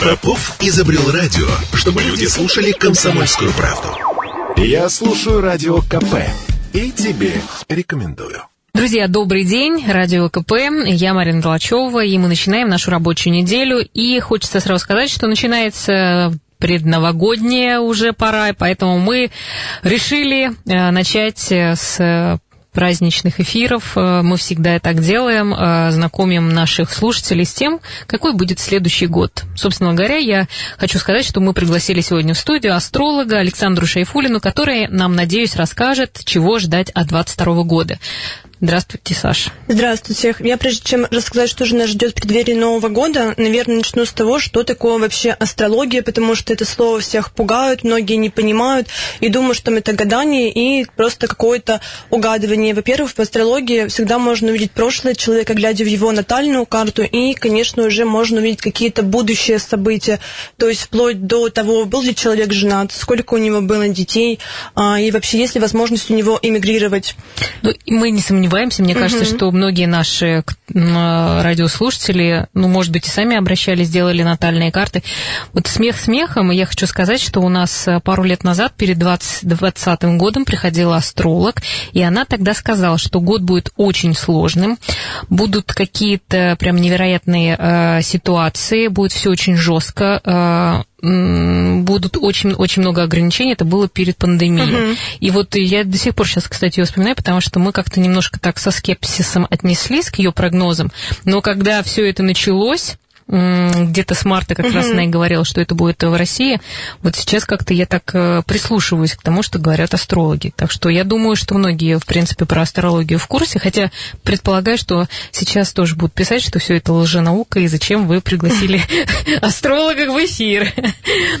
Попов изобрел радио, чтобы люди слушали комсомольскую правду. Я слушаю радио КП и тебе рекомендую. Друзья, добрый день. Радио КП. Я Марина Толачева, и мы начинаем нашу рабочую неделю. И хочется сразу сказать, что начинается предновогодняя уже пора, поэтому мы решили э, начать с праздничных эфиров. Э, мы всегда так делаем, э, знакомим наших слушателей с тем, какой будет следующий год. Собственно говоря, я хочу сказать, что мы пригласили сегодня в студию астролога Александру Шайфулину, который нам, надеюсь, расскажет, чего ждать от 2022 года. Здравствуйте, Саша. Здравствуйте. Я прежде чем рассказать, что же нас ждет в преддверии Нового года, наверное, начну с того, что такое вообще астрология, потому что это слово всех пугают, многие не понимают и думают, что это гадание и просто какое-то угадывание. Во-первых, в астрологии всегда можно увидеть прошлое человека, глядя в его натальную карту, и, конечно, уже можно увидеть какие-то будущие события, то есть вплоть до того, был ли человек женат, сколько у него было детей, а, и вообще есть ли возможность у него эмигрировать. Ну, мы не сомневаемся сомневаемся. Мне кажется, угу. что многие наши радиослушатели, ну, может быть, и сами обращались, сделали натальные карты. Вот смех смехом, я хочу сказать, что у нас э, пару лет назад, перед 2020 годом, приходила астролог, и она тогда сказала, что год будет очень сложным, будут какие-то прям невероятные э, ситуации, будет все очень жестко, э, будут очень, очень много ограничений. Это было перед пандемией. Угу. И вот я до сих пор сейчас, кстати, ее вспоминаю, потому что мы как-то немножко так со скепсисом отнеслись к ее прогнозам. Но когда все это началось, где-то с марта как раз она и говорила, что это будет в России. Вот сейчас как-то я так э, прислушиваюсь к тому, что говорят астрологи. Так что я думаю, что многие, в принципе, про астрологию в курсе, хотя предполагаю, что сейчас тоже будут писать, что все это лженаука, и зачем вы пригласили астрологов в эфир.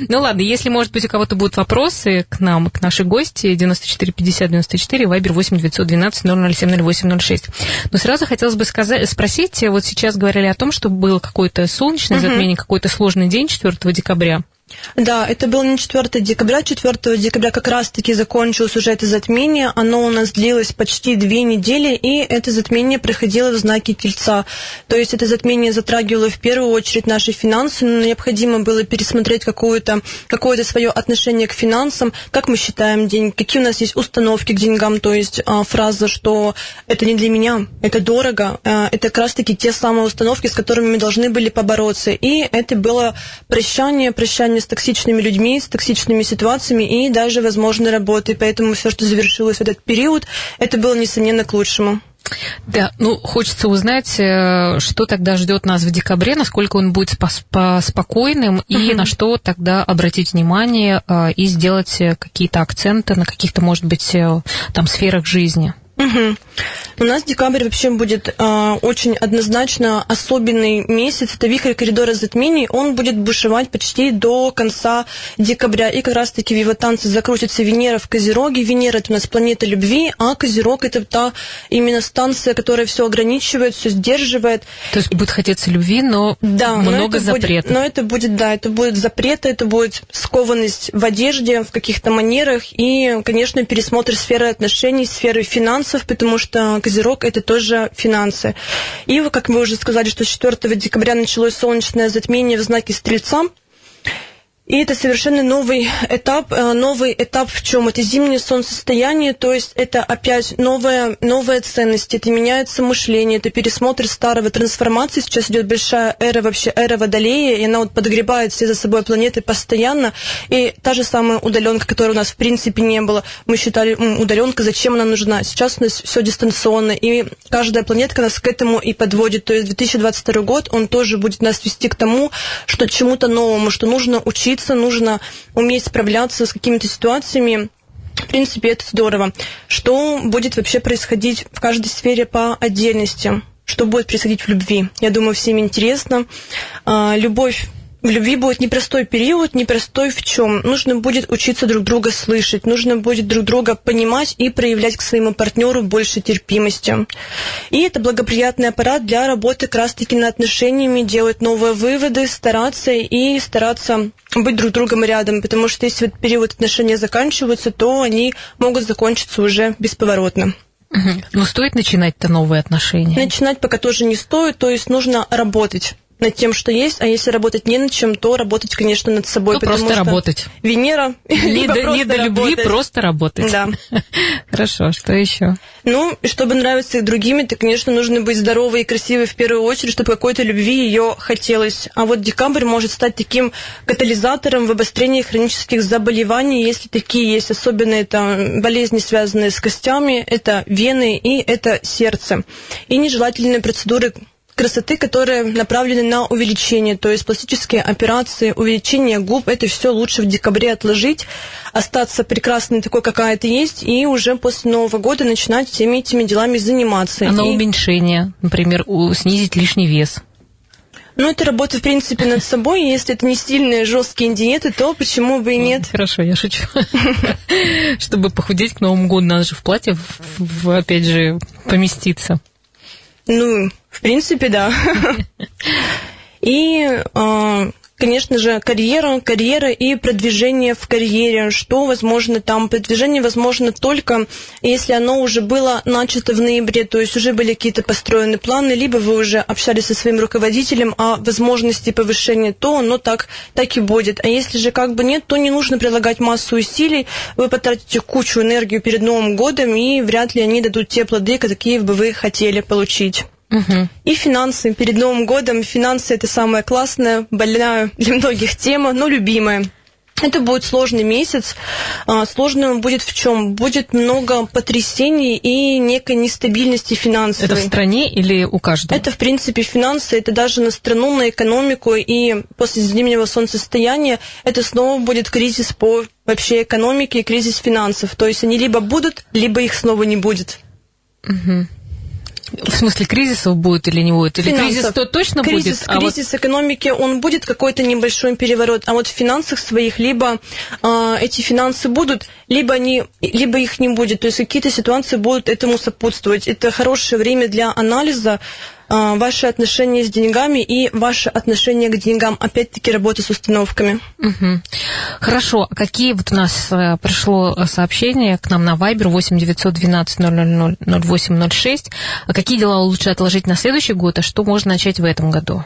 Ну ладно, если, может быть, у кого-то будут вопросы к нам, к нашей гости, 94 50 94, вайбер 8 912 007 0806. Но сразу хотелось бы сказать, спросить, вот сейчас говорили о том, что был какой-то солнечное угу. затмение, какой-то сложный день 4 декабря. Да, это был не 4 декабря. 4 декабря как раз-таки закончилось уже это затмение. Оно у нас длилось почти две недели, и это затмение проходило в знаке Тельца. То есть это затмение затрагивало в первую очередь наши финансы. Но необходимо было пересмотреть какое-то какое свое отношение к финансам, как мы считаем деньги, какие у нас есть установки к деньгам. То есть а, фраза, что это не для меня, это дорого. А, это как раз-таки те самые установки, с которыми мы должны были побороться. И это было прощание, прощание с токсичными людьми, с токсичными ситуациями и даже возможной работой. Поэтому все, что завершилось в этот период, это было, несомненно, к лучшему. Да, ну хочется узнать, э, что тогда ждет нас в декабре, насколько он будет спокойным uh-huh. и на что тогда обратить внимание э, и сделать э, какие-то акценты на каких-то, может быть, там сферах жизни. Угу. У нас декабрь вообще будет э, очень однозначно особенный месяц. Это вихрь коридора затмений. Он будет бушевать почти до конца декабря. И как раз-таки в его танце закрутится Венера в Козероге. Венера – это у нас планета любви, а Козерог – это та именно станция, которая все ограничивает, все сдерживает. То есть будет хотеться любви, но да, много но запретов. Будет, но это будет, да, это будет запреты, это будет скованность в одежде, в каких-то манерах и, конечно, пересмотр сферы отношений, сферы финансов финансов, потому что Козерог – это тоже финансы. И, как мы уже сказали, что 4 декабря началось солнечное затмение в знаке Стрельца – и это совершенно новый этап. Э, новый этап в чем? Это зимнее солнцестояние, то есть это опять новая, новая ценность, это меняется мышление, это пересмотр старого, трансформации. Сейчас идет большая эра, вообще эра Водолея, и она вот подгребает все за собой планеты постоянно. И та же самая удаленка, которой у нас в принципе не было. Мы считали, удаленка, зачем она нужна? Сейчас у нас все дистанционно, и каждая планетка нас к этому и подводит. То есть 2022 год, он тоже будет нас вести к тому, что чему-то новому, что нужно учиться учиться, нужно уметь справляться с какими-то ситуациями. В принципе, это здорово. Что будет вообще происходить в каждой сфере по отдельности? Что будет происходить в любви? Я думаю, всем интересно. А, любовь в любви будет непростой период, непростой в чем? Нужно будет учиться друг друга слышать, нужно будет друг друга понимать и проявлять к своему партнеру больше терпимости. И это благоприятный аппарат для работы как раз-таки над отношениями, делать новые выводы, стараться и стараться быть друг другом рядом, потому что если вот период отношения заканчиваются, то они могут закончиться уже бесповоротно. Угу. Но стоит начинать-то новые отношения? Начинать пока тоже не стоит, то есть нужно работать над тем, что есть, а если работать не над чем, то работать, конечно, над собой. Ну, просто работать. Венера не до, не до любви, просто работать. Да. Хорошо, что еще? Ну, чтобы нравиться и другими, то, конечно, нужно быть здоровой и красивой в первую очередь, чтобы какой-то любви ее хотелось. А вот декабрь может стать таким катализатором в обострении хронических заболеваний, если такие есть. Особенно это болезни, связанные с костями, это вены и это сердце. И нежелательные процедуры красоты, которые направлены на увеличение, то есть пластические операции, увеличение губ, это все лучше в декабре отложить, остаться прекрасной такой, какая ты есть, и уже после Нового года начинать всеми этими делами заниматься. А на и... уменьшение, например, снизить лишний вес? Ну, это работа, в принципе, над собой. Если это не сильные, жесткие диеты, то почему бы и нет? Хорошо, я шучу. Чтобы похудеть к Новому году, надо же в платье, опять же, поместиться. Ну, в принципе, да. И а, конечно же, карьера, карьера и продвижение в карьере. Что возможно там? Продвижение возможно только, если оно уже было начато в ноябре, то есть уже были какие-то построены планы, либо вы уже общались со своим руководителем о возможности повышения, то оно так, так и будет. А если же как бы нет, то не нужно прилагать массу усилий, вы потратите кучу энергию перед Новым годом, и вряд ли они дадут те плоды, какие бы вы хотели получить. Угу. И финансы. Перед Новым годом финансы это самое классное, больная для многих тема, но любимая. Это будет сложный месяц. А, сложным будет в чем? Будет много потрясений и некой нестабильности финансовой. Это в стране или у каждого? Это, в принципе, финансы. Это даже на страну, на экономику. И после зимнего солнцестояния это снова будет кризис по вообще экономике и кризис финансов. То есть они либо будут, либо их снова не будет. Угу. В смысле, кризисов будет или не будет? Или Финансов. кризис то точно кризис, будет? А кризис вот... экономики, он будет какой-то небольшой переворот. А вот в финансах своих либо э, эти финансы будут, либо, они, либо их не будет. То есть какие-то ситуации будут этому сопутствовать. Это хорошее время для анализа а, ваши отношения с деньгами и ваше отношение к деньгам, опять-таки работа с установками. Угу. Хорошо. А какие вот у нас э, пришло сообщение к нам на Viber 8 912 000 0806. Какие дела лучше отложить на следующий год, а что можно начать в этом году?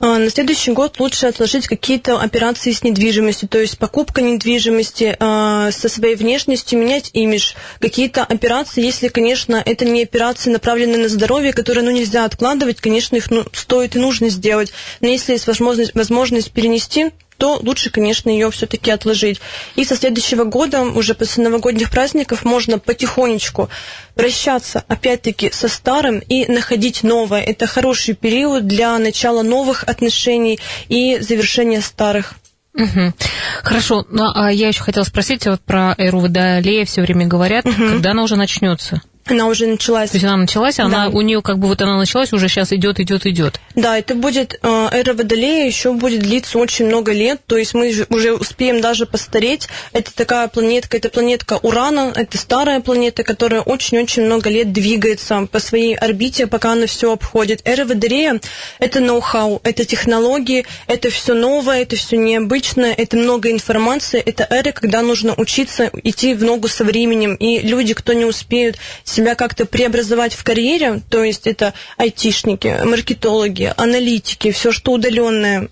А, на следующий год лучше отложить какие-то операции с недвижимостью, то есть покупка недвижимости а, со своей внешностью, менять имидж. Какие-то операции, если, конечно, это не операции, направленные на здоровье, которые ну, нельзя откладывать, конечно, их ну, стоит и нужно сделать. Но если есть возможность, возможность перенести, то лучше, конечно, ее все-таки отложить. И со следующего года, уже после новогодних праздников, можно потихонечку прощаться, опять-таки, со старым и находить новое. Это хороший период для начала новых отношений и завершения старых. Угу. Хорошо, ну а я еще хотела спросить вот про эру Водолея все время говорят, угу. когда она уже начнется? Она уже началась. То есть она началась, она да. у нее как бы вот она началась, уже сейчас идет, идет, идет. Да, это будет э, эра Водолея, еще будет длиться очень много лет, то есть мы уже успеем даже постареть. Это такая планетка, это планетка Урана, это старая планета, которая очень-очень много лет двигается по своей орбите, пока она все обходит. Эра Водолея – это ноу-хау, это технологии, это все новое, это все необычное, это много информации, это эра, когда нужно учиться идти в ногу со временем, и люди, кто не успеют себя как-то преобразовать в карьере, то есть это айтишники, маркетологи, аналитики, все что удаленное,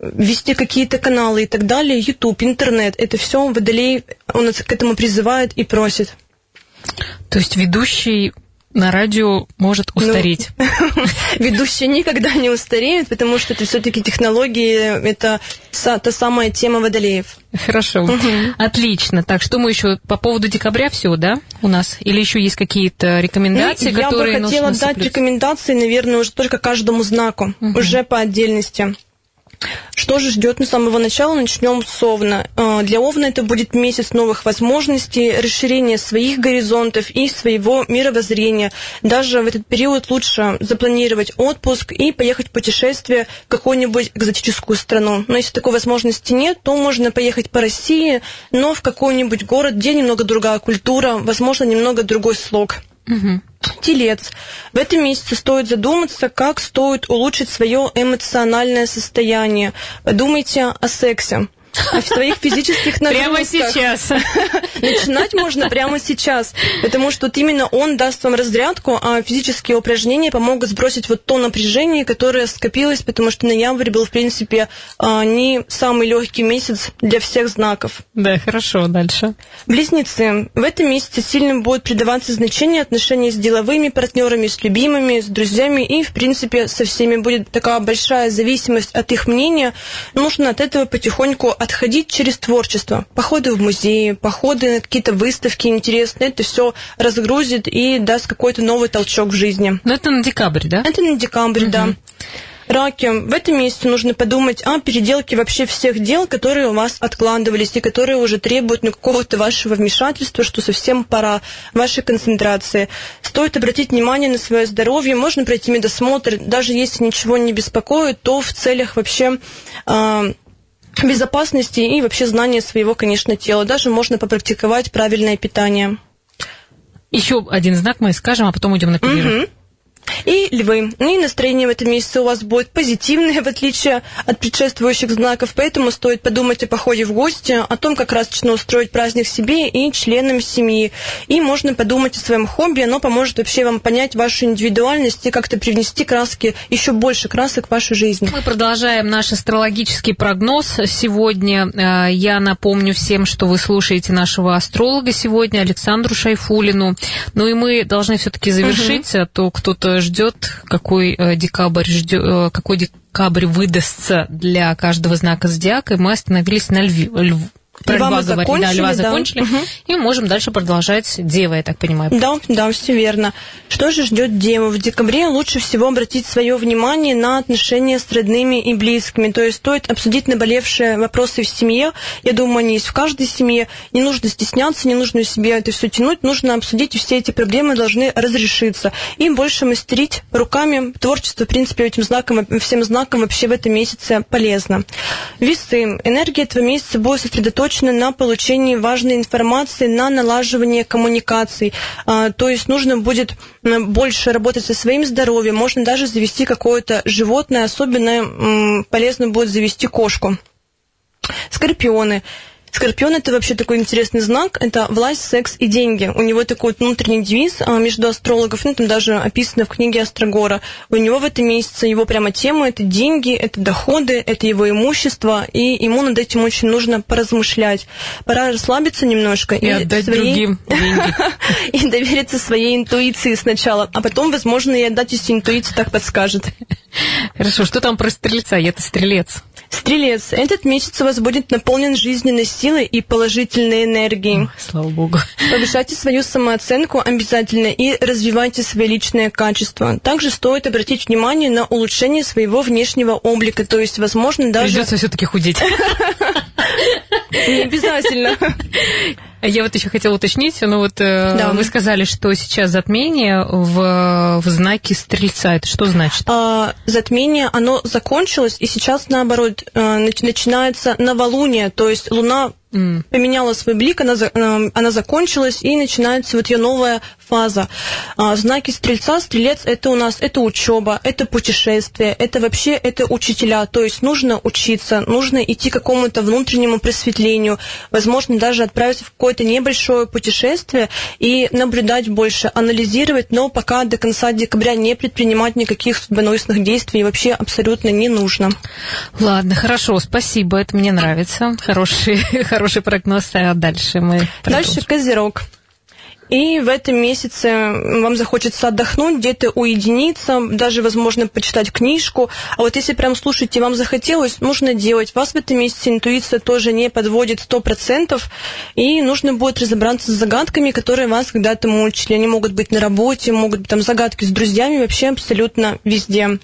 вести какие-то каналы и так далее, YouTube, интернет, это все Водолей, он к этому призывает и просит. То есть ведущий на радио может ну, устареть. Ну, ведущие никогда не устареют, потому что это все-таки технологии, это та самая тема водолеев. Хорошо, угу. отлично. Так, что мы еще по поводу декабря все, да, у нас? Или еще есть какие-то рекомендации, ну, которые Я бы хотела дать рекомендации, наверное, уже только каждому знаку, угу. уже по отдельности. Что же ждет на самого начала? Начнем с Овна. А, для Овна это будет месяц новых возможностей, расширения своих горизонтов и своего мировоззрения. Даже в этот период лучше запланировать отпуск и поехать в путешествие в какую-нибудь экзотическую страну. Но если такой возможности нет, то можно поехать по России, но в какой-нибудь город, где немного другая культура, возможно, немного другой слог. Угу. Телец. В этом месяце стоит задуматься, как стоит улучшить свое эмоциональное состояние. Подумайте о сексе. О своих физических Прямо нагрузках. сейчас. Начинать можно прямо сейчас, потому что вот именно он даст вам разрядку, а физические упражнения помогут сбросить вот то напряжение, которое скопилось, потому что ноябрь был, в принципе, а, не самый легкий месяц для всех знаков. Да, хорошо, дальше. Близнецы. В этом месяце сильно будет придаваться значение отношений с деловыми партнерами, с любимыми, с друзьями и, в принципе, со всеми будет такая большая зависимость от их мнения. Нужно от этого потихоньку отходить через творчество. Походы в музеи, походы на какие-то выставки интересные, это все разгрузит и даст какой-то новый толчок в жизни. Ну, это на декабрь, да? Это на декабрь, да. Раки, в этом месяце нужно подумать о переделке вообще всех дел, которые у вас откладывались и которые уже требуют ну, какого-то вашего вмешательства, что совсем пора вашей концентрации. Стоит обратить внимание на свое здоровье, можно пройти медосмотр, даже если ничего не беспокоит, то в целях вообще э, безопасности и вообще знания своего, конечно, тела. Даже можно попрактиковать правильное питание. Еще один знак мы скажем, а потом уйдем на перерыв. Мгм. И львы. Ну и настроение в этом месяце у вас будет позитивное, в отличие от предшествующих знаков, поэтому стоит подумать о походе в гости, о том, как красочно устроить праздник себе и членам семьи. И можно подумать о своем хобби, оно поможет вообще вам понять вашу индивидуальность и как-то привнести краски, еще больше красок в вашу жизнь. Мы продолжаем наш астрологический прогноз сегодня. Э, Я напомню всем, что вы слушаете нашего астролога сегодня, Александру Шайфулину. Ну и мы должны все-таки завершить, а то кто-то ждет, какой э, декабрь ждет, э, какой декабрь выдастся для каждого знака зодиака. И мы остановились на льве. льв- Про Льва льва говорили, да, льва закончили, да. закончили. Мгм. И можем дальше продолжать дева, я так понимаю. Да, да, все верно. Что же ждет Деву? В декабре лучше всего обратить свое внимание на отношения с родными и близкими. То есть стоит обсудить наболевшие вопросы в семье. Я думаю, они есть в каждой семье. Не нужно стесняться, не нужно себе это все тянуть. Нужно обсудить, и все эти проблемы должны разрешиться. И больше мастерить руками. Творчество, в принципе, этим знаком, всем знаком вообще в этом месяце полезно. Весы. Энергия этого месяца будет сосредоточена на получении важной информации, на налаживание коммуникаций. А, То есть нужно будет больше работать со своим здоровьем. Можно даже завести какое-то животное. Особенно полезно будет завести кошку. Скорпионы. Скорпион это вообще такой интересный знак. Это власть, секс и деньги. У него такой вот внутренний девиз а, между астрологов. Ну, там даже описано в книге Астрогора. У него в этом месяце его прямо тема это деньги, это доходы, это его имущество. И ему над этим очень нужно поразмышлять. Пора расслабиться немножко И отдать другим деньги. и довериться своей интуиции сначала, а потом, возможно, и отдать, если интуиция так подскажет. Хорошо, что там про стрельца? Я-то стрелец. Стрелец, этот месяц у вас будет наполнен жизненной силой и положительной энергией. Слава богу. Повышайте свою самооценку обязательно и развивайте свои личные качества. Также стоит обратить внимание на улучшение своего внешнего облика, то есть, возможно, даже... Придется все-таки худеть. Не обязательно. Я вот еще хотела уточнить, ну вот э, Да. вы сказали, что сейчас затмение в, в знаке стрельца. Это что значит? А, затмение, оно закончилось, и сейчас, наоборот, э, нач- начинается новолуние, то есть Луна М. поменяла свой блик, она, за- э, она закончилась, и начинается вот ее новая фаза. А, знаки стрельца, стрелец, это у нас, это учеба, это путешествие, это вообще, это учителя, то есть нужно учиться, нужно идти к какому-то внутреннему просветлению, возможно, даже отправиться в какое-то небольшое путешествие и наблюдать больше, анализировать, но пока до конца декабря не предпринимать никаких судьбоносных действий вообще абсолютно не нужно. Ладно, хорошо, спасибо, это мне нравится. Хороший, хороший прогноз, а дальше мы Дальше продолжим. Козерог. И в этом месяце вам захочется отдохнуть, где-то уединиться, даже, возможно, почитать книжку. А вот если прям слушать и вам захотелось, нужно делать. Вас в этом месяце интуиция тоже не подводит 100%, и нужно будет разобраться с загадками, которые вас когда-то мучили. Они могут быть на работе, могут быть там загадки с друзьями, вообще абсолютно везде.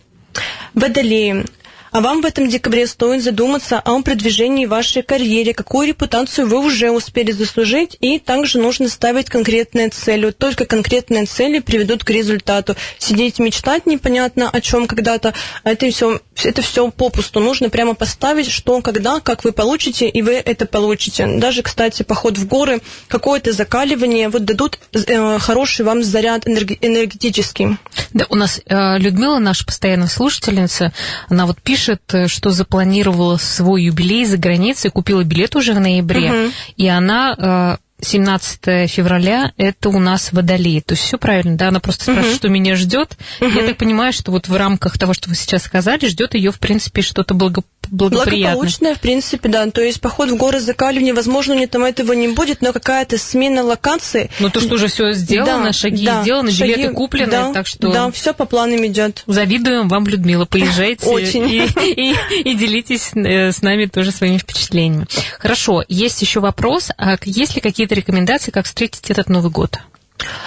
Водолеи. А вам в этом декабре стоит задуматься о продвижении вашей карьере, какую репутацию вы уже успели заслужить, и также нужно ставить конкретные цели. Только конкретные цели приведут к результату. Сидеть мечтать непонятно о чем когда-то, а это все, это все попусту. Нужно прямо поставить, что, когда, как вы получите, и вы это получите. Даже, кстати, поход в горы, какое-то закаливание, вот дадут э, хороший вам заряд энергетический. Да, у нас э, Людмила, наша постоянная слушательница, она вот пишет, пишет, что запланировала свой юбилей за границей, купила билет уже в ноябре, угу. и она 17 февраля это у нас водолей. То есть все правильно, да? Она просто спрашивает, uh-huh. что меня ждет. Uh-huh. Я так понимаю, что вот в рамках того, что вы сейчас сказали, ждет ее, в принципе, что-то благо благоприятно. Благополучное, в принципе, да. То есть поход в горы закаливания, возможно, у нее там этого не будет, но какая-то смена локации. Ну то, что уже все сделано, да, шаги да, сделаны, шаги, билеты куплены, да, так что... Да, все по планам идет. Завидуем вам, Людмила, поезжайте Очень. И, и, и делитесь э, с нами тоже своими впечатлениями. Хорошо, есть еще вопрос. А есть ли какие-то рекомендации, как встретить этот Новый год?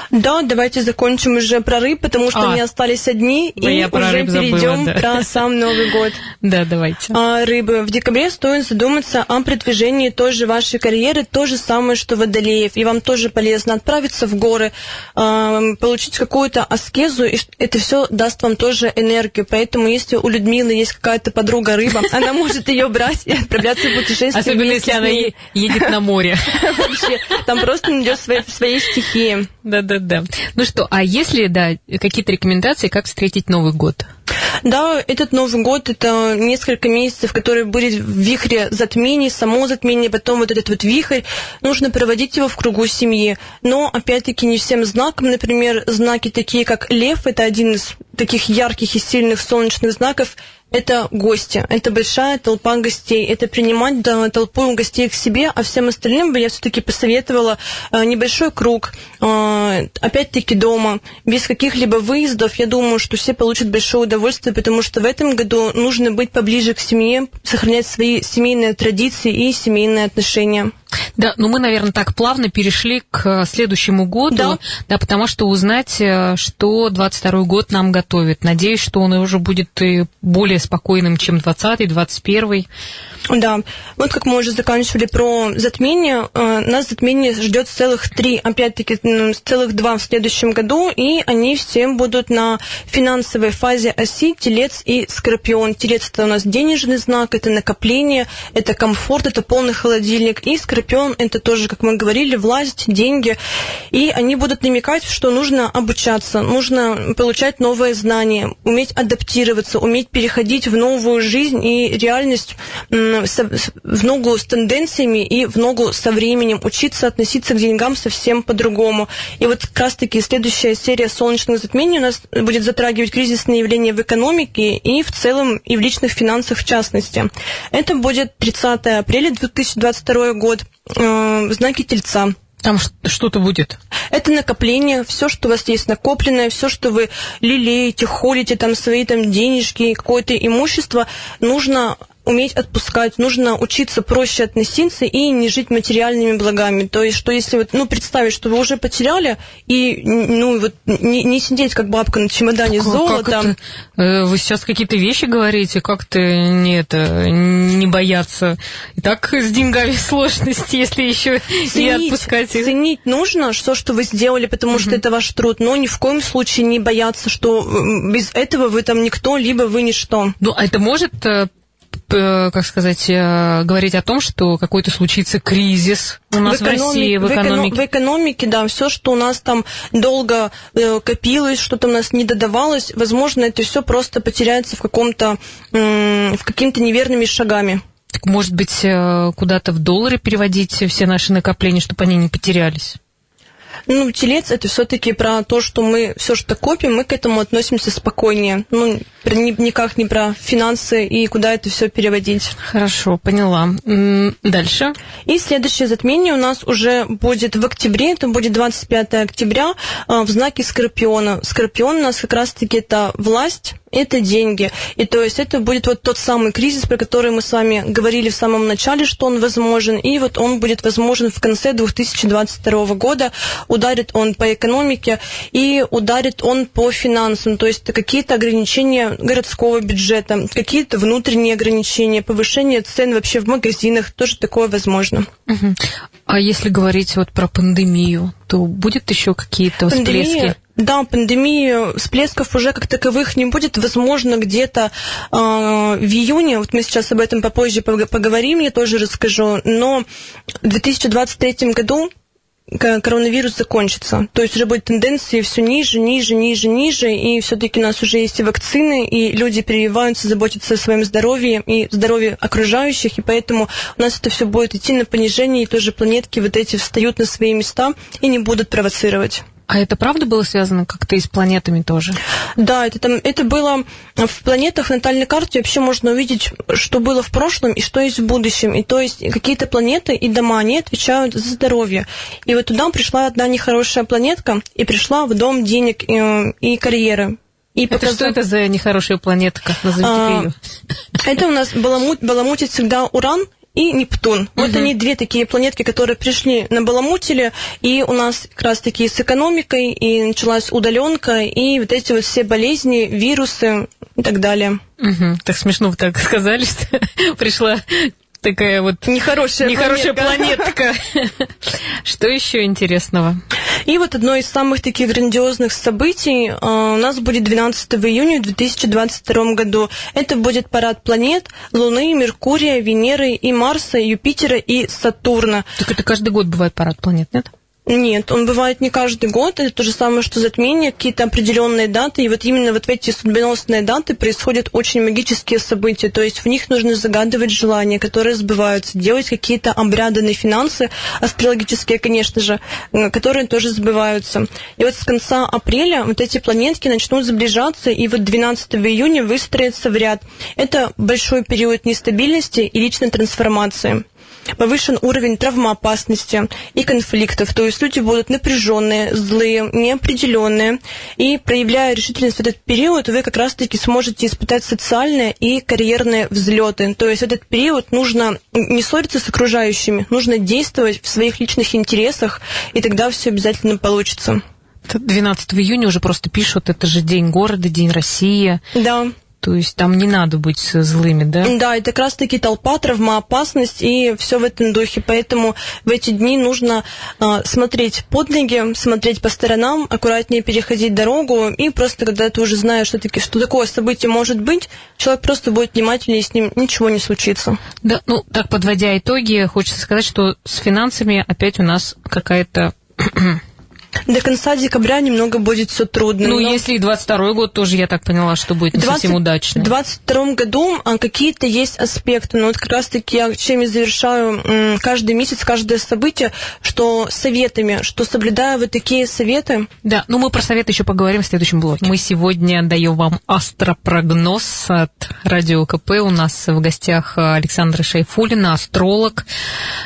Да, давайте закончим уже про рыб, потому что а, они остались одни, и уже перейдем да. про сам Новый год. Да, давайте. А, рыбы. В декабре стоит задуматься о продвижении той же вашей карьеры, то же самое, что водолеев. И вам тоже полезно отправиться в горы, а, получить какую-то аскезу, и это все даст вам тоже энергию. Поэтому, если у Людмилы есть какая-то подруга рыба, она может ее брать и отправляться в путешествие. Особенно, если она едет на море. Вообще, там просто найдет своей стихии. Да-да-да. Ну что, а если, да, какие-то рекомендации, как встретить Новый год? Да, этот Новый год это несколько месяцев, которые были в вихре затмений, само затмение, потом вот этот вот вихрь. Нужно проводить его в кругу семьи. Но, опять-таки, не всем знаком. Например, знаки такие, как лев, это один из таких ярких и сильных солнечных знаков это гости, это большая толпа гостей, это принимать да, толпу гостей к себе, а всем остальным бы я все-таки посоветовала э, небольшой круг, э, опять-таки дома, без каких-либо выездов. Я думаю, что все получат большое удовольствие, потому что в этом году нужно быть поближе к семье, сохранять свои семейные традиции и семейные отношения. Да, ну мы, наверное, так плавно перешли к следующему году, да, да потому что узнать, э, что 22 год нам готовит. Надеюсь, что он уже будет и более спокойным, чем 20-й, 21-й. Да, вот как мы уже заканчивали про затмение, э, нас затмение ждет целых три, опять-таки, целых два в следующем году, и они все будут на финансовой фазе оси Телец и Скорпион. Телец это у нас денежный знак, это накопление, это комфорт, это полный холодильник, и Скорпион Скорпион – это тоже, как мы говорили, власть, деньги. И они будут намекать, что нужно обучаться, нужно получать новые знания, уметь адаптироваться, уметь переходить в новую жизнь и реальность в ногу с тенденциями и в ногу со временем, учиться относиться к деньгам совсем по-другому. И вот как раз-таки следующая серия солнечных затмений у нас будет затрагивать кризисные явления в экономике и в целом и в личных финансах в частности. Это будет 30 апреля 2022 год. Э, знаки Тельца. Там что-то будет? Это накопление, все, что у вас есть накопленное, все, что вы лелеете, холите, там свои там денежки, какое-то имущество, нужно уметь отпускать, нужно учиться проще относиться и не жить материальными благами. То есть, что если вот, ну, представить, что вы уже потеряли, и, ну, вот не, не сидеть как бабка на чемодане так, с золотом. Э, вы сейчас какие-то вещи говорите, как-то не это, не бояться. И так с деньгами сложности, если еще ценить, и отпускать их. Ценить нужно все, что вы сделали, потому угу. что это ваш труд, но ни в коем случае не бояться, что без этого вы там никто, либо вы ничто. Ну, а это может Э, как сказать, э, говорить о том, что какой-то случится кризис у нас в, в России, в экономике. В экономике, да, все, что у нас там долго э, копилось, что-то у нас не додавалось, возможно, это все просто потеряется в каком-то, в какими-то неверными шагами. Так, может быть, куда-то в доллары переводить все наши накопления, чтобы они не потерялись? Ну, телец это все-таки про то, что мы все, что копим, мы к этому относимся спокойнее. Ну, никак не про финансы и куда это все переводить. Хорошо, поняла. Дальше. И следующее затмение у нас уже будет в октябре, это будет 25 октября а, в знаке Скорпиона. Скорпион у нас как раз-таки это власть, это деньги. И то есть это будет вот тот самый кризис, про который мы с вами говорили в самом начале, что он возможен, и вот он будет возможен в конце 2022 года. Ударит он по экономике и ударит он по финансам, то есть какие-то ограничения городского бюджета, какие-то внутренние ограничения, повышение цен вообще в магазинах, тоже такое возможно. Угу. А если говорить вот про пандемию, то будет еще какие-то всплески? Да, пандемии, всплесков уже как таковых не будет. Возможно, где-то э, в июне, вот мы сейчас об этом попозже поговорим, я тоже расскажу, но в 2023 году коронавирус закончится. То есть уже будет тенденции все ниже, ниже, ниже, ниже, и все-таки у нас уже есть и вакцины, и люди прививаются, заботятся о своем здоровье и здоровье окружающих, и поэтому у нас это все будет идти на понижение, и тоже планетки вот эти встают на свои места и не будут провоцировать. А это правда было связано как-то и с планетами тоже? Да, это, там, это было в планетах в натальной карте вообще можно увидеть, что было в прошлом и что есть в будущем. И то есть какие-то планеты и дома, они отвечают за здоровье. И вот туда пришла одна нехорошая планетка и пришла в дом денег и, э, и карьеры. И это показал... что это за нехорошая планетка? Назовите а, ее. Это у нас баламут, баламутит всегда Уран, и Нептун. Угу. Вот они две такие планетки, которые пришли на Баламутиле, и у нас как раз таки с экономикой, и началась удаленка, и вот эти вот все болезни, вирусы и так далее. Угу. Так смешно вы так сказали, что пришла такая вот нехорошая, нехорошая планетка. Что еще интересного? И вот одно из самых таких грандиозных событий а, у нас будет 12 июня 2022 году. Это будет парад планет Луны, Меркурия, Венеры и Марса, Юпитера и Сатурна. Так это каждый год бывает парад планет, нет? Нет, он бывает не каждый год, это то же самое, что затмение, какие-то определенные даты, и вот именно вот в эти судьбоносные даты происходят очень магические события, то есть в них нужно загадывать желания, которые сбываются, делать какие-то обряды на финансы, астрологические, конечно же, которые тоже сбываются. И вот с конца апреля вот эти планетки начнут сближаться, и вот 12 июня выстроятся в ряд. Это большой период нестабильности и личной трансформации повышен уровень травмоопасности и конфликтов. То есть люди будут напряженные, злые, неопределенные. И проявляя решительность в этот период, вы как раз-таки сможете испытать социальные и карьерные взлеты. То есть в этот период нужно не ссориться с окружающими, нужно действовать в своих личных интересах, и тогда все обязательно получится. 12 июня уже просто пишут, это же День города, День России. Да. То есть там не надо быть злыми, да? Да, это как раз-таки толпа, травмоопасность и все в этом духе. Поэтому в эти дни нужно э, смотреть под ноги, смотреть по сторонам, аккуратнее переходить дорогу. И просто когда ты уже знаешь, что, таки, что такое событие может быть, человек просто будет внимательнее, и с ним ничего не случится. Да, ну так подводя итоги, хочется сказать, что с финансами опять у нас какая-то до конца декабря немного будет все трудно. Ну, но... если и 22 год тоже, я так поняла, что будет не 20... совсем удачно. В 22 году а, какие-то есть аспекты, но вот как раз-таки я чем и завершаю каждый месяц, каждое событие, что советами, что соблюдая вот такие советы. Да, ну мы про советы еще поговорим в следующем блоке. Мы сегодня даем вам астропрогноз от Радио КП. У нас в гостях Александра Шайфулина, астролог.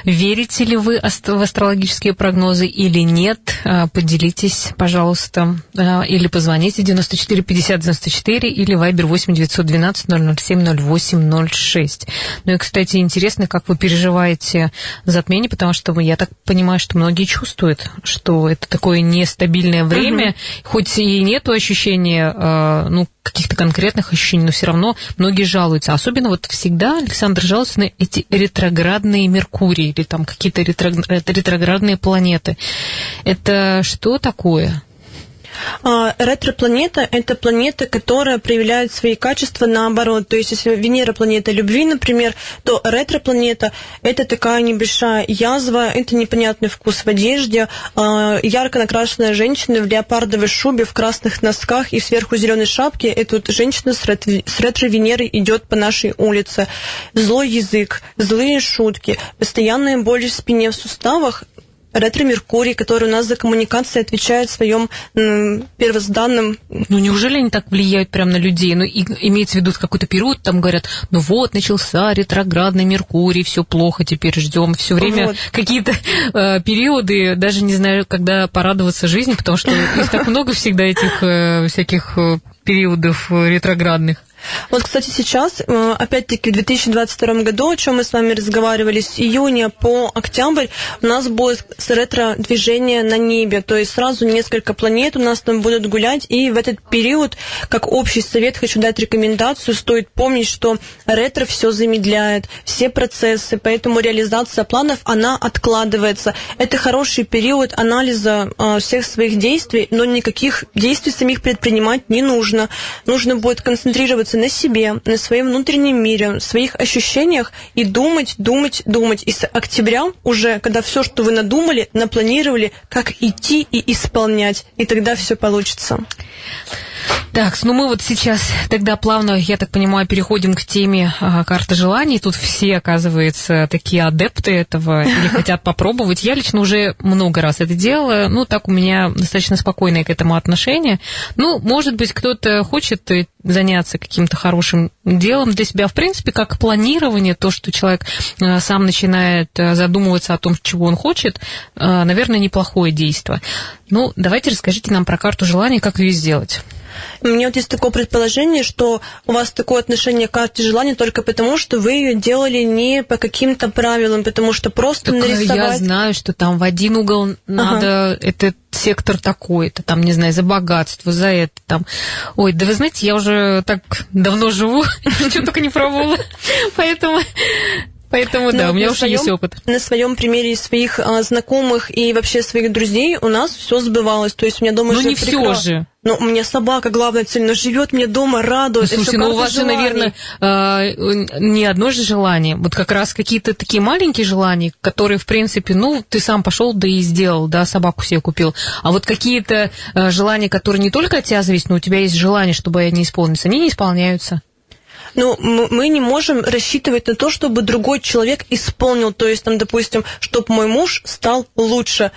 Верите ли вы в астрологические прогнозы или нет? Поделитесь, пожалуйста, или позвоните 94 50 94 или Вайбер 8 912 007 08 06. Ну и, кстати, интересно, как вы переживаете затмение, потому что я так понимаю, что многие чувствуют, что это такое нестабильное время, угу. хоть и нету ощущения, а, ну, каких-то конкретных ощущений, но все равно многие жалуются. Особенно вот всегда Александр жалуется на эти ретроградные Меркурии или там какие-то ретроградные планеты. Это что такое? А, ретропланета – это планета, которая проявляет свои качества наоборот. То есть, если Венера – планета любви, например, то ретропланета – это такая небольшая язва, это непонятный вкус в одежде, а, ярко накрашенная женщина в леопардовой шубе, в красных носках и сверху зеленой шапке. Это вот женщина с ретро-Венерой идет по нашей улице. Злой язык, злые шутки, постоянная боль в спине, в суставах ретро-меркурий, который у нас за коммуникации отвечает в своем первозданном... Ну, неужели они так влияют прямо на людей? Ну, и, имеется в виду какой-то период, там говорят, ну вот, начался ретроградный Меркурий, все плохо, теперь ждем. Все время вот. какие-то э, периоды, даже не знаю, когда порадоваться жизни, потому что их так много всегда, этих э, всяких э, периодов ретроградных. Вот, кстати, сейчас, э, опять-таки, в 2022 году, о чем мы с вами разговаривали, с июня по октябрь у нас будет ретро-движение на небе, то есть сразу несколько планет у нас там будут гулять, и в этот период, как общий совет, хочу дать рекомендацию, стоит помнить, что ретро все замедляет, все процессы, поэтому реализация планов, она откладывается. Это хороший период анализа э, всех своих действий, но никаких действий самих предпринимать не нужно. Нужно будет концентрироваться сосредоточиться на себе, на своем внутреннем мире, своих ощущениях и думать, думать, думать. И с октября уже, когда все, что вы надумали, напланировали, как идти и исполнять. И тогда все получится. Так, ну мы вот сейчас тогда плавно, я так понимаю, переходим к теме а, карты желаний. Тут все, оказывается, такие адепты этого или хотят попробовать. Я лично уже много раз это делала. Ну, так у меня достаточно спокойное к этому отношение. Ну, может быть, кто-то хочет заняться каким-то хорошим делом для себя. В принципе, как планирование, то, что человек а, сам начинает а, задумываться о том, чего он хочет, наверное, неплохое действие. Ну, давайте расскажите нам про карту желаний, как ее сделать. У меня вот есть такое предположение, что у вас такое отношение к карте желаний только потому, что вы ее делали не по каким-то правилам, потому что просто так нарисовать... Я знаю, что там в один угол надо ага. этот сектор такой-то, там, не знаю, за богатство, за это, там. Ой, да вы знаете, я уже так давно живу, ничего только не пробовала, поэтому Поэтому, да, у меня уже есть опыт. На своем примере своих а, знакомых и вообще своих друзей у нас все сбывалось. То есть у меня дома Ну, не все же. Но у меня собака, главное, цельно живет, мне дома радует. Ну, слушай, ну у вас желаний. же, наверное, э, не одно же желание. Вот как раз какие-то такие маленькие желания, которые, в принципе, ну, ты сам пошел, да и сделал, да, собаку себе купил. А вот какие-то э, желания, которые не только от тебя зависят, но у тебя есть желание, чтобы они исполнились, они не исполняются. Ну, мы не можем рассчитывать на то, чтобы другой человек исполнил, то есть, там, допустим, чтобы мой муж стал лучше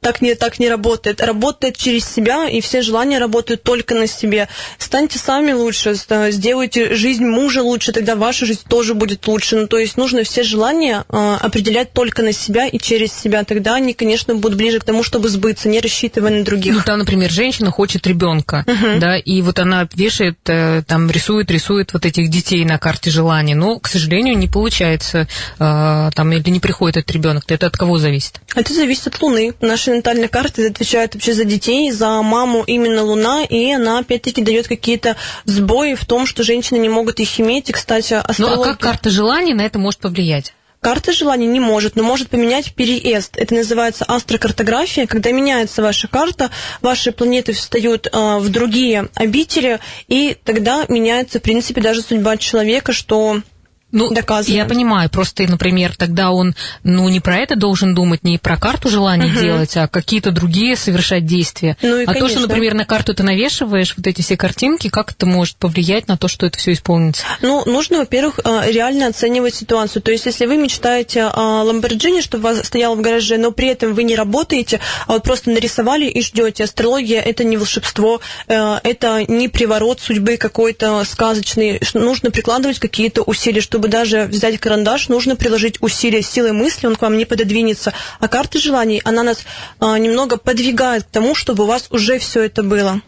так не, так не работает. Работает через себя, и все желания работают только на себе. Станьте сами лучше, сделайте жизнь мужа лучше, тогда ваша жизнь тоже будет лучше. Ну, то есть нужно все желания э, определять только на себя и через себя. Тогда они, конечно, будут ближе к тому, чтобы сбыться, не рассчитывая на других. Ну, там, например, женщина хочет ребенка, uh-huh. да, и вот она вешает, э, там, рисует, рисует вот этих детей на карте желаний, но, к сожалению, не получается, э, там, или не приходит этот ребенок. Это от кого зависит? Это зависит от Луны. Наши нашей натальной карты отвечает вообще за детей, за маму именно Луна, и она опять-таки дает какие-то сбои в том, что женщины не могут их иметь. И, кстати, астрология... Ну а как карта желаний на это может повлиять? Карта желаний не может, но может поменять переезд. Это называется астрокартография. Когда меняется ваша карта, ваши планеты встают э, в другие обители, и тогда меняется, в принципе, даже судьба человека, что ну, доказано. Я понимаю, просто, например, тогда он, ну, не про это должен думать, не про карту желаний угу. делать, а какие-то другие совершать действия. Ну, и, а конечно. то, что, например, на карту ты навешиваешь вот эти все картинки, как это может повлиять на то, что это все исполнится? Ну, нужно, во-первых, а, реально оценивать ситуацию. То есть, если вы мечтаете о Ламборджини, чтобы у вас стоял в гараже, но при этом вы не работаете, а вот просто нарисовали и ждете. Астрология это не волшебство, э, это не приворот судьбы какой-то сказочный. Нужно прикладывать какие-то усилия, чтобы чтобы даже взять карандаш, нужно приложить усилия силой мысли, он к вам не пододвинется. А карта желаний, она нас а, немного подвигает к тому, чтобы у вас уже все это было.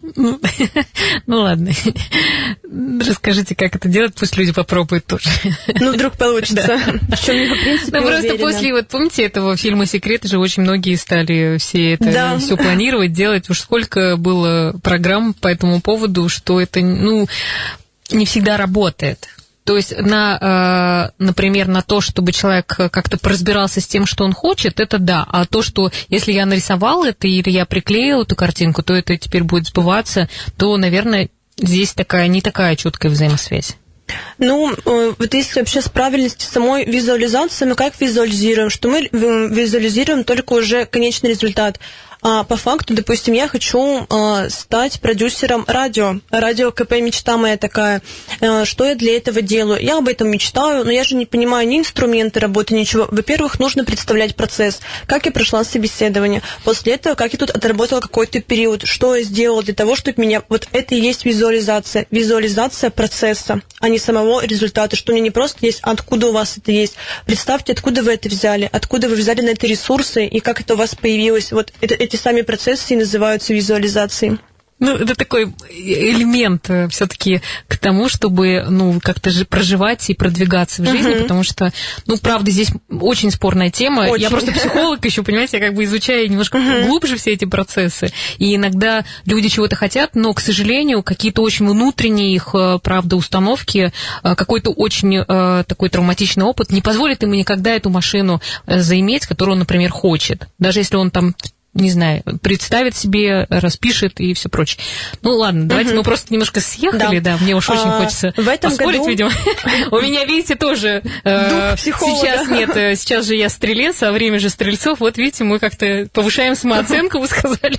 Ну, ну ладно. Расскажите, как это делать, пусть люди попробуют тоже. Ну, вдруг получится. Ну, просто после, вот помните этого фильма «Секреты» же очень многие стали все это, все планировать, делать. Уж сколько было программ по этому поводу, что это, ну, не всегда работает. То есть, на, э, например, на то, чтобы человек как-то поразбирался с тем, что он хочет, это да. А то, что если я нарисовал это или я приклеил эту картинку, то это теперь будет сбываться, то, наверное, здесь такая не такая четкая взаимосвязь. Ну, э, вот если вообще с правильностью самой визуализации, мы как визуализируем, что мы визуализируем только уже конечный результат. А по факту, допустим, я хочу а, стать продюсером радио. Радио КП мечта моя такая. А, что я для этого делаю? Я об этом мечтаю, но я же не понимаю ни инструменты работы, ничего. Во-первых, нужно представлять процесс. Как я прошла собеседование. После этого, как я тут отработала какой-то период. Что я сделала для того, чтобы меня... Вот это и есть визуализация. Визуализация процесса, а не самого результата. Что у меня не просто есть, откуда у вас это есть. Представьте, откуда вы это взяли, откуда вы взяли на это ресурсы и как это у вас появилось. Вот это, эти сами процессы и называются визуализацией. Ну, это такой элемент э, все-таки к тому, чтобы, ну, как-то же проживать и продвигаться в жизни, uh-huh. потому что, ну, правда, здесь очень спорная тема. Очень. Я просто психолог еще, понимаете, я как бы изучаю немножко uh-huh. глубже все эти процессы. И иногда люди чего-то хотят, но, к сожалению, какие-то очень внутренние их, э, правда, установки, э, какой-то очень такой травматичный опыт не позволит ему никогда эту машину заиметь, которую он, например, хочет. Даже если он там не знаю, представит себе, распишет и все прочее. Ну ладно, давайте угу. мы просто немножко съехали, да, да мне уж очень а, хочется в этом поспорить, году... видимо. У меня, видите, тоже э, сейчас нет, э, сейчас же я стрелец, а время же стрельцов. Вот видите, мы как-то повышаем самооценку, вы сказали,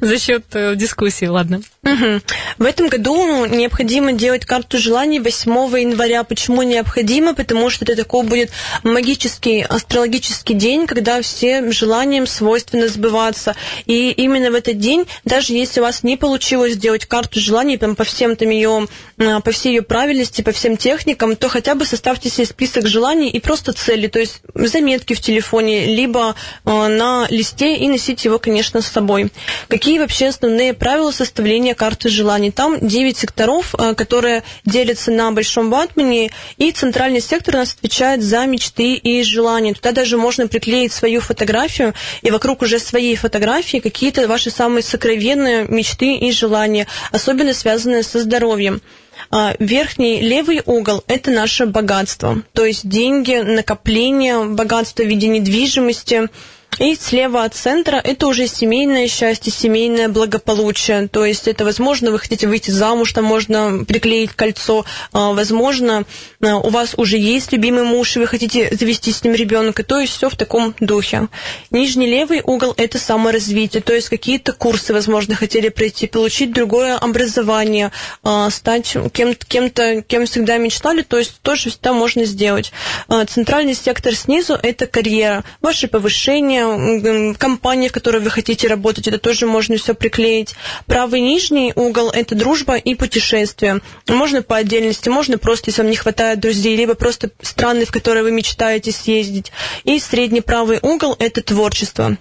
за счет э, дискуссии. Ладно. В этом году необходимо делать карту желаний 8 января. Почему необходимо? Потому что это такой будет магический, астрологический день, когда все желаниям свойственно сбываться. И именно в этот день, даже если у вас не получилось сделать карту желаний там, по всем там ее, а, по всей ее правильности, по всем техникам, то хотя бы составьте себе список желаний и просто цели, то есть заметки в телефоне, либо а, на листе и носите его, конечно, с собой. Какие вообще основные правила составления карты желаний? Там 9 секторов, а, которые делятся на большом ватмане, и центральный сектор у нас отвечает за мечты и желания. Туда даже можно приклеить свою фотографию, и вокруг уже своей фотографии какие-то ваши самые сокровенные мечты и желания, особенно связанные со здоровьем. А, верхний левый угол – это наше богатство, то есть деньги, накопление, богатство в виде недвижимости – и слева от центра это уже семейное счастье, семейное благополучие. То есть это, возможно, вы хотите выйти замуж, там можно приклеить кольцо. А, возможно, а, у вас уже есть любимый муж, и вы хотите завести с ним ребенка. То есть все в таком духе. Нижний левый угол это саморазвитие. То есть какие-то курсы, возможно, хотели пройти, получить другое образование, а, стать кем-то, кем-то, кем всегда мечтали. То есть тоже всегда можно сделать. Центральный сектор снизу это карьера, ваше повышение, компания, в которой вы хотите работать, это тоже можно все приклеить. Правый нижний угол – это дружба и путешествия. Можно по отдельности, можно просто, если вам не хватает друзей, либо просто страны, в которые вы мечтаете съездить. И средний правый угол – это творчество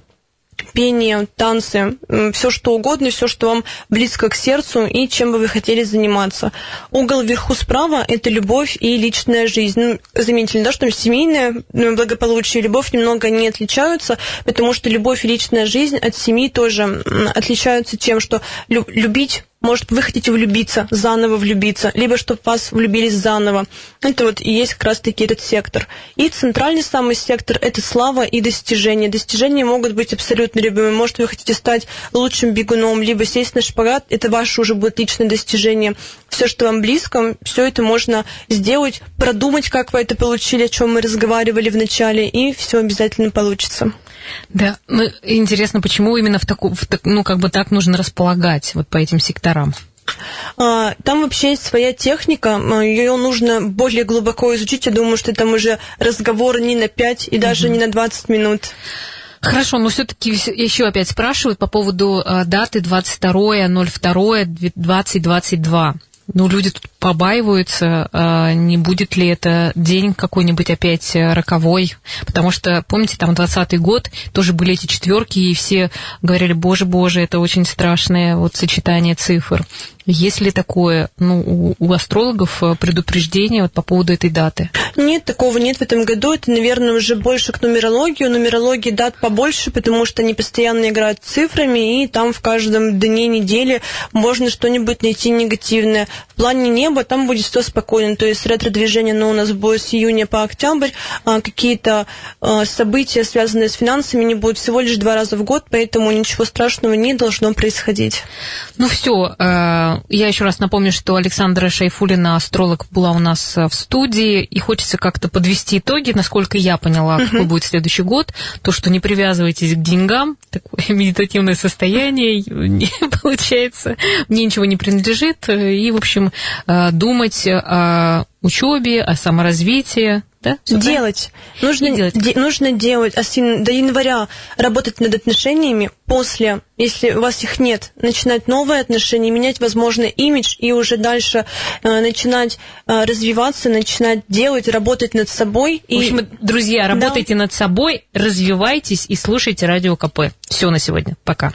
пение, танцы, все что угодно, все, что вам близко к сердцу и чем бы вы хотели заниматься. Угол вверху справа – это любовь и личная жизнь. Ну, заметили, да, что семейное благополучие и любовь немного не отличаются, потому что любовь и личная жизнь от семьи тоже отличаются тем, что любить может, вы хотите влюбиться, заново влюбиться, либо чтобы вас влюбились заново. Это вот и есть как раз-таки этот сектор. И центральный самый сектор – это слава и достижения. Достижения могут быть абсолютно любыми. Может, вы хотите стать лучшим бегуном, либо сесть на шпагат, это ваше уже будет личное достижение. Все, что вам близко, все это можно сделать, продумать, как вы это получили, о чем мы разговаривали в начале, и все обязательно получится. Да, ну, интересно, почему именно в такую, в, ну, как бы так нужно располагать вот по этим секторам? А, там вообще есть своя техника, а, ее нужно более глубоко изучить. Я думаю, что там уже разговор не на 5 и даже угу. не на 20 минут. Хорошо, но все-таки еще опять спрашивают по поводу э, даты 22.02.2022. Ну, люди тут побаиваются, а, не будет ли это день какой-нибудь опять роковой, потому что, помните, там 20 год, тоже были эти четверки, и все говорили, боже, боже, это очень страшное вот сочетание цифр. Есть ли такое ну, у, астрологов э, предупреждение вот по поводу этой даты? Нет, такого нет в этом году. Это, наверное, уже больше к нумерологии. У нумерологии дат побольше, потому что они постоянно играют цифрами, и там в каждом дне недели можно что-нибудь найти негативное. В плане неба там будет все спокойно. То есть ретро-движение ну, у нас будет с июня по октябрь. А какие-то а, события, связанные с финансами, не будут всего лишь два раза в год, поэтому ничего страшного не должно происходить. Ну все, э, я еще раз напомню, что Александра Шайфулина, астролог, была у нас э, в студии, и хочется как-то подвести итоги, насколько я поняла, какой будет следующий год. То, что не привязывайтесь к деньгам, такое медитативное состояние, не получается, мне ничего не принадлежит, и, в общем, э, думать о учебе, о саморазвитии, да? Делать. Нужно делать. Де, нужно делать. А до января работать над отношениями. После, если у вас их нет, начинать новые отношения, менять, возможно, имидж и уже дальше э, начинать э, развиваться, начинать делать, работать над собой. В общем, и... друзья, работайте да. над собой, развивайтесь и слушайте Радио КП. Все на сегодня. Пока.